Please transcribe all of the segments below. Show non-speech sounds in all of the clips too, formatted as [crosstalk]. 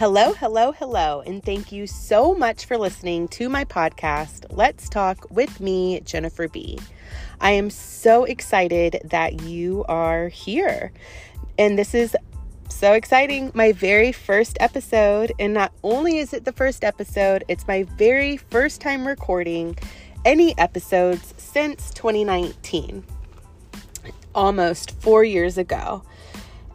Hello, hello, hello, and thank you so much for listening to my podcast, Let's Talk with me, Jennifer B. I am so excited that you are here. And this is so exciting. My very first episode. And not only is it the first episode, it's my very first time recording any episodes since 2019, almost four years ago.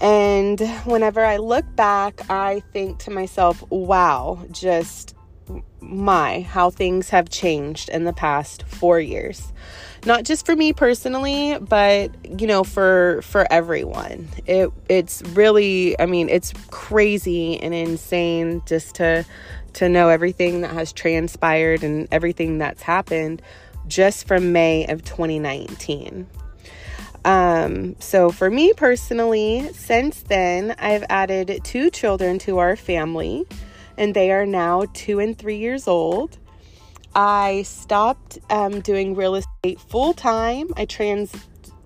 And whenever I look back, I think to myself, wow, just my, how things have changed in the past four years. Not just for me personally, but you know, for for everyone. It it's really, I mean, it's crazy and insane just to to know everything that has transpired and everything that's happened just from May of 2019. Um, so for me personally, since then, I've added two children to our family, and they are now two and three years old. I stopped um, doing real estate full time. I trans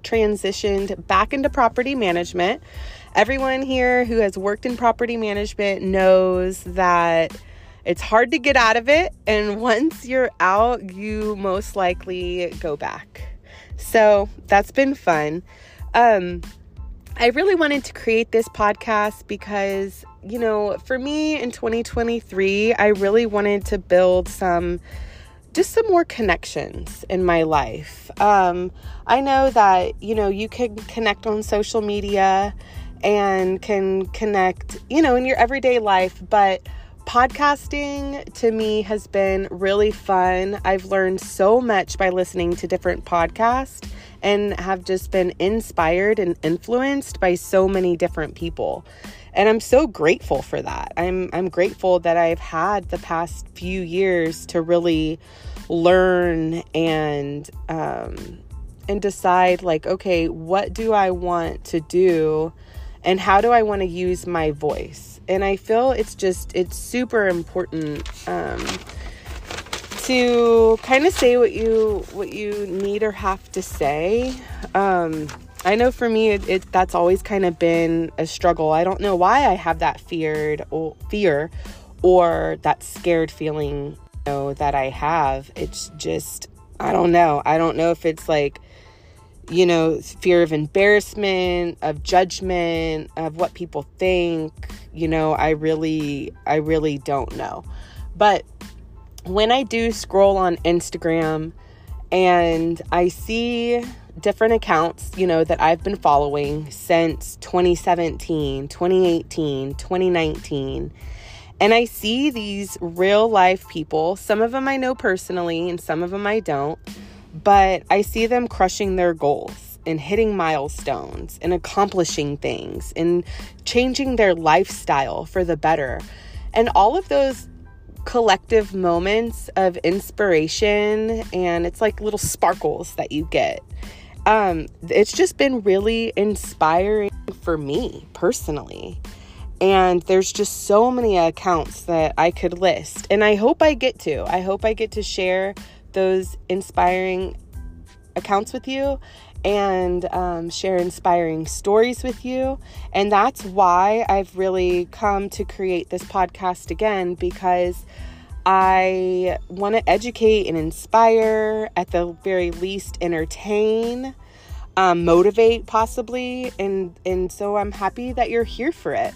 transitioned back into property management. Everyone here who has worked in property management knows that it's hard to get out of it, and [laughs] once you're out, you most likely go back. So that's been fun. Um, I really wanted to create this podcast because, you know, for me in 2023, I really wanted to build some just some more connections in my life. Um, I know that, you know, you can connect on social media and can connect, you know, in your everyday life, but podcasting to me has been really fun. I've learned so much by listening to different podcasts and have just been inspired and influenced by so many different people. And I'm so grateful for that. I'm I'm grateful that I've had the past few years to really learn and um and decide like okay, what do I want to do and how do I want to use my voice? And I feel it's just it's super important um, to kind of say what you what you need or have to say. Um, I know for me, it, it that's always kind of been a struggle. I don't know why I have that feared or fear or that scared feeling you know, that I have. It's just I don't know. I don't know if it's like you know, fear of embarrassment, of judgment, of what people think. You know, I really, I really don't know. But when I do scroll on Instagram and I see different accounts, you know, that I've been following since 2017, 2018, 2019, and I see these real life people, some of them I know personally and some of them I don't but I see them crushing their goals and hitting milestones and accomplishing things and changing their lifestyle for the better. And all of those collective moments of inspiration and it's like little sparkles that you get. Um, it's just been really inspiring for me personally. And there's just so many accounts that I could list. And I hope I get to. I hope I get to share those inspiring accounts with you and um, share inspiring stories with you. And that's why I've really come to create this podcast again because I want to educate and inspire, at the very least, entertain. Um, motivate possibly and and so i'm happy that you're here for it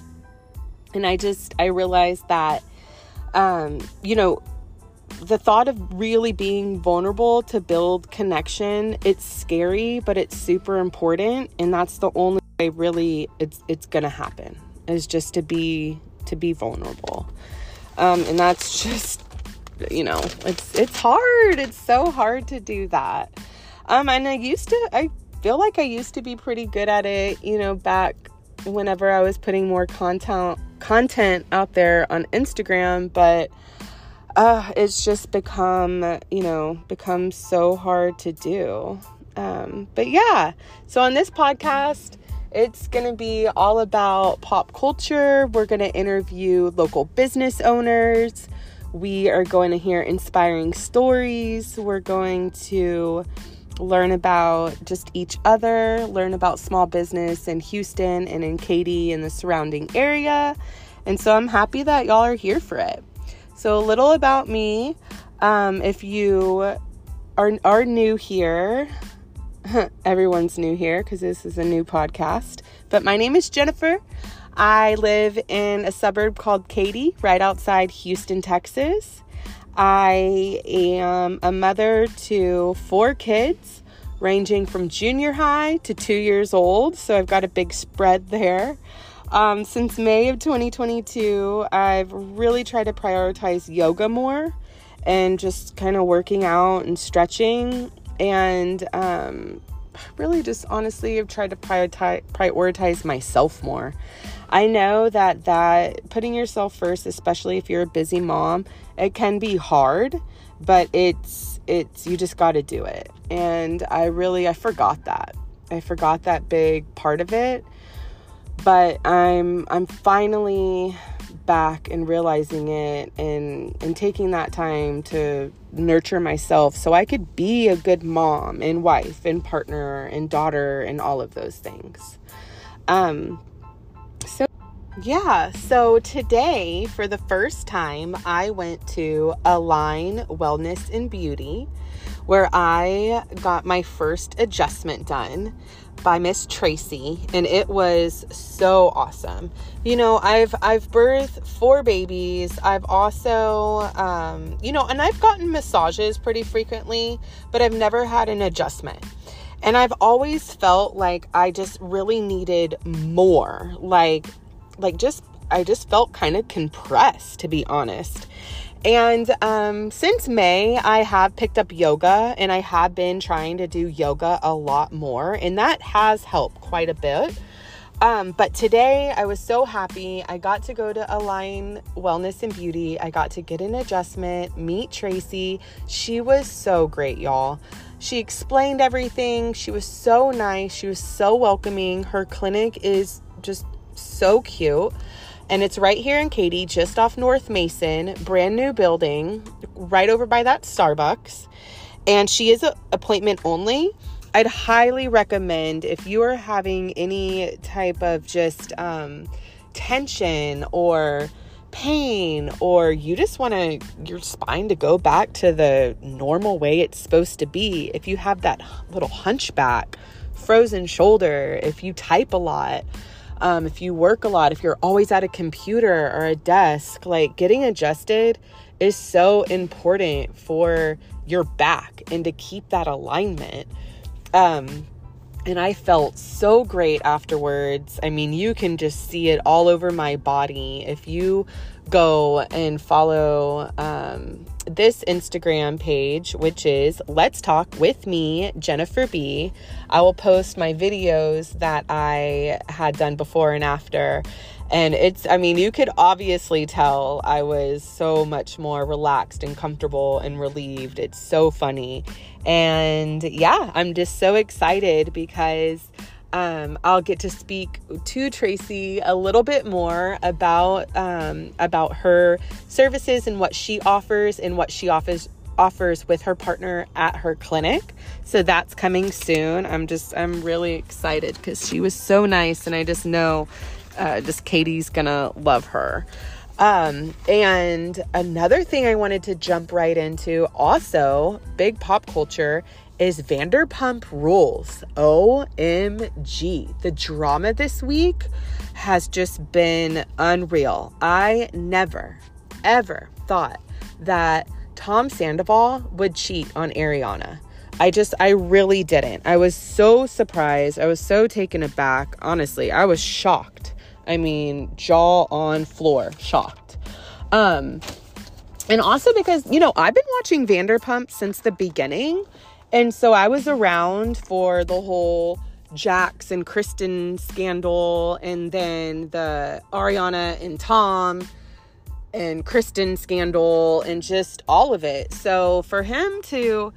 and i just i realized that um, you know the thought of really being vulnerable to build connection it's scary but it's super important and that's the only way really it's it's gonna happen is just to be to be vulnerable. Um, and that's [laughs] just you know it's it's hard. It's so hard to do that. Um and i used to i feel like i used to be pretty good at it you know back whenever i was putting more content content out there on instagram but uh, it's just become, you know, become so hard to do. Um, but yeah, so on this podcast, it's going to be all about pop culture. We're going to interview local business owners. We are going to hear inspiring stories. We're going to learn about just each other, learn about small business in Houston and in Katy and the surrounding area. And so I'm happy that y'all are here for it. So, a little about me. Um, if you are, are new here, [laughs] everyone's new here because this is a new podcast. But my name is Jennifer. I live in a suburb called Katy, right outside Houston, Texas. I am a mother to four kids, ranging from junior high to two years old. So I've got a big spread there. Um, since May of 2022, I've really tried to prioritize yoga more and just kind of working out and stretching. And um, really just honestly I've tried to prioritize, prioritize myself more. I know that that putting yourself first, especially if you're a busy mom, it can be hard, but it's it's you just got to do it. And I really I forgot that. I forgot that big part of it. But I'm I'm finally back and realizing it and and taking that time to nurture myself so I could be a good mom and wife and partner and daughter and all of those things. Um so yeah, so today for the first time I went to Align Wellness and Beauty where I got my first adjustment done by Miss Tracy and it was so awesome. You know, I've I've birthed four babies. I've also um, you know, and I've gotten massages pretty frequently, but I've never had an adjustment. And I've always felt like I just really needed more. Like like just I just felt kind of compressed to be honest. And um, since May, I have picked up yoga and I have been trying to do yoga a lot more, and that has helped quite a bit. Um, but today I was so happy. I got to go to Align Wellness and Beauty. I got to get an adjustment, meet Tracy. She was so great, y'all. She explained everything. She was so nice. She was so welcoming. Her clinic is just so cute and it's right here in Katy, just off North Mason, brand new building, right over by that Starbucks. And she is appointment only. I'd highly recommend if you are having any type of just um, tension or pain, or you just want to your spine to go back to the normal way it's supposed to be. If you have that little hunchback, frozen shoulder, if you type a lot um, if you work a lot, if you're always at a computer or a desk, like getting adjusted is so important for your back and to keep that alignment. Um, and I felt so great afterwards. I mean, you can just see it all over my body. If you go and follow um, this Instagram page, which is Let's Talk with me, Jennifer B. I will post my videos that I had done before and after. And it's, I mean, you could obviously tell I was so much more relaxed and comfortable and relieved. It's so funny. And yeah, I'm just so excited because um, I'll get to speak to Tracy a little bit more about um, about her services and what she offers and what she offers offers with her partner at her clinic. So that's coming soon. I'm just I'm really excited because she was so nice, and I just know uh, just Katy's gonna love her. Um, and another thing I wanted to jump right into, also big pop culture, is Vanderpump Rules. OMG. The drama this week has just been unreal. I never, ever thought that Tom Sandoval would cheat on Ariana. I just, I really didn't. I was so surprised. I was so taken aback. Honestly, I was shocked. I mean, jaw on floor, shocked. Um, and also because, you know, I've been watching Vanderpump since the beginning. And so I was around for the whole Jax and Kristen scandal, and then the Ariana and Tom and Kristen scandal, and just all of it. So for him to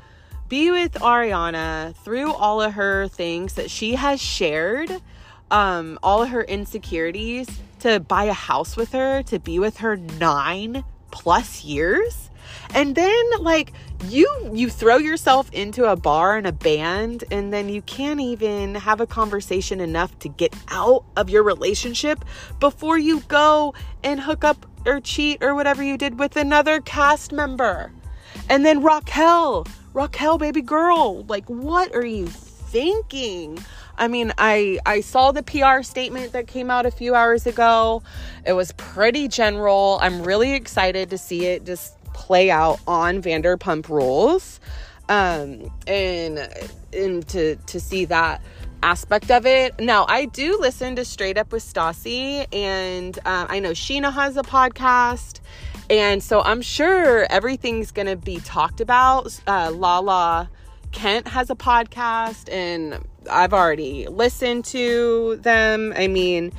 be with Ariana through all of her things that she has shared, um, all her insecurities, to buy a house with her, to be with her nine plus years. And then like you you throw yourself into a bar and a band and then you can't even have a conversation enough to get out of your relationship before you go and hook up or cheat or whatever you did with another cast member. And then raquel raquel baby girl like what are you thinking I mean, I I saw the PR statement that came out a few hours ago. It was pretty general. I'm really excited to see it just play out on Vanderpump Rules, um, and and to to see that aspect of it. Now, I do listen to Straight Up with Stassi, and um, I know Scheana has a podcast. And so I'm sure everything's going to be talked about. Uh, Lala Kent has a podcast, and I've already listened to them. I mean,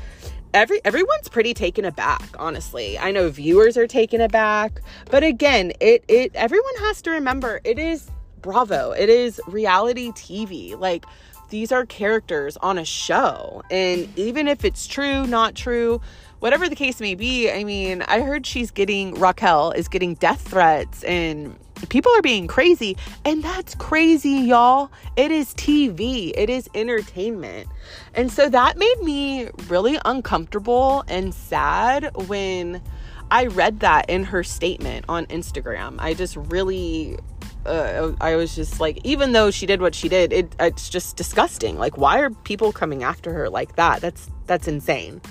every everyone's pretty taken aback, honestly. I know viewers are taken aback, but again, it it everyone has to remember it is Bravo. It is reality TV. Like these are characters on a show. And even if it's true, not true, whatever the case may be, I mean, I heard she's getting Raquel is getting death threats and people are being crazy and that's crazy y'all it is tv it is entertainment and so that made me really uncomfortable and sad when i read that in her statement on instagram i just really uh, I was just like, even though she did what she did, it, it's just disgusting. Like, why are people coming after her like that? That's that's insane.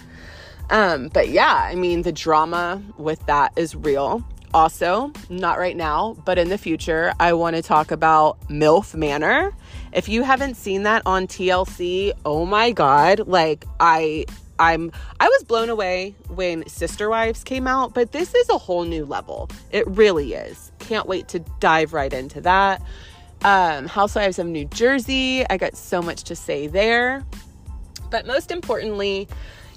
Um, but yeah, I mean, the drama with that is real. Also, not right now, but in the future, I want to talk about MILF Manor. If you haven't seen that on TLC, oh my god, like I I'm I was blown away when Sister Wives came out, but this is a whole new level. It really is. Can't wait to dive right into that. Um, Housewives of New Jersey, I got so much to say there. But most importantly,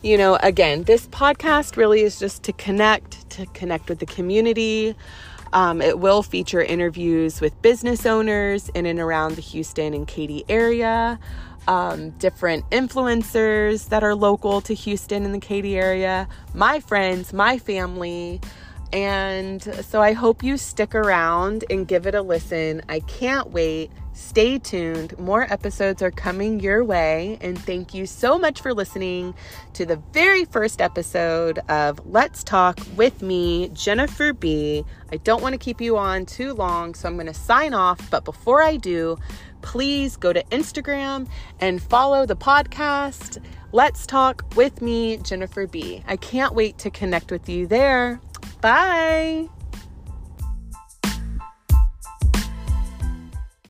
you know, again, this podcast really is just to connect, to connect with the community. Um, it will feature interviews with business owners in and around the Houston and Katy area, um, different influencers that are local to Houston and the Katy area, my friends, my family. And so I hope you stick around and give it a listen. I can't wait Stay tuned. More episodes are coming your way. And thank you so much for listening to the very first episode of Let's Talk with me, Jennifer B. I don't want to keep you on too long, so I'm going to sign off. But before I do, please go to Instagram and follow the podcast. Let's Talk with me, Jennifer B. I can't wait to connect with you there. Bye.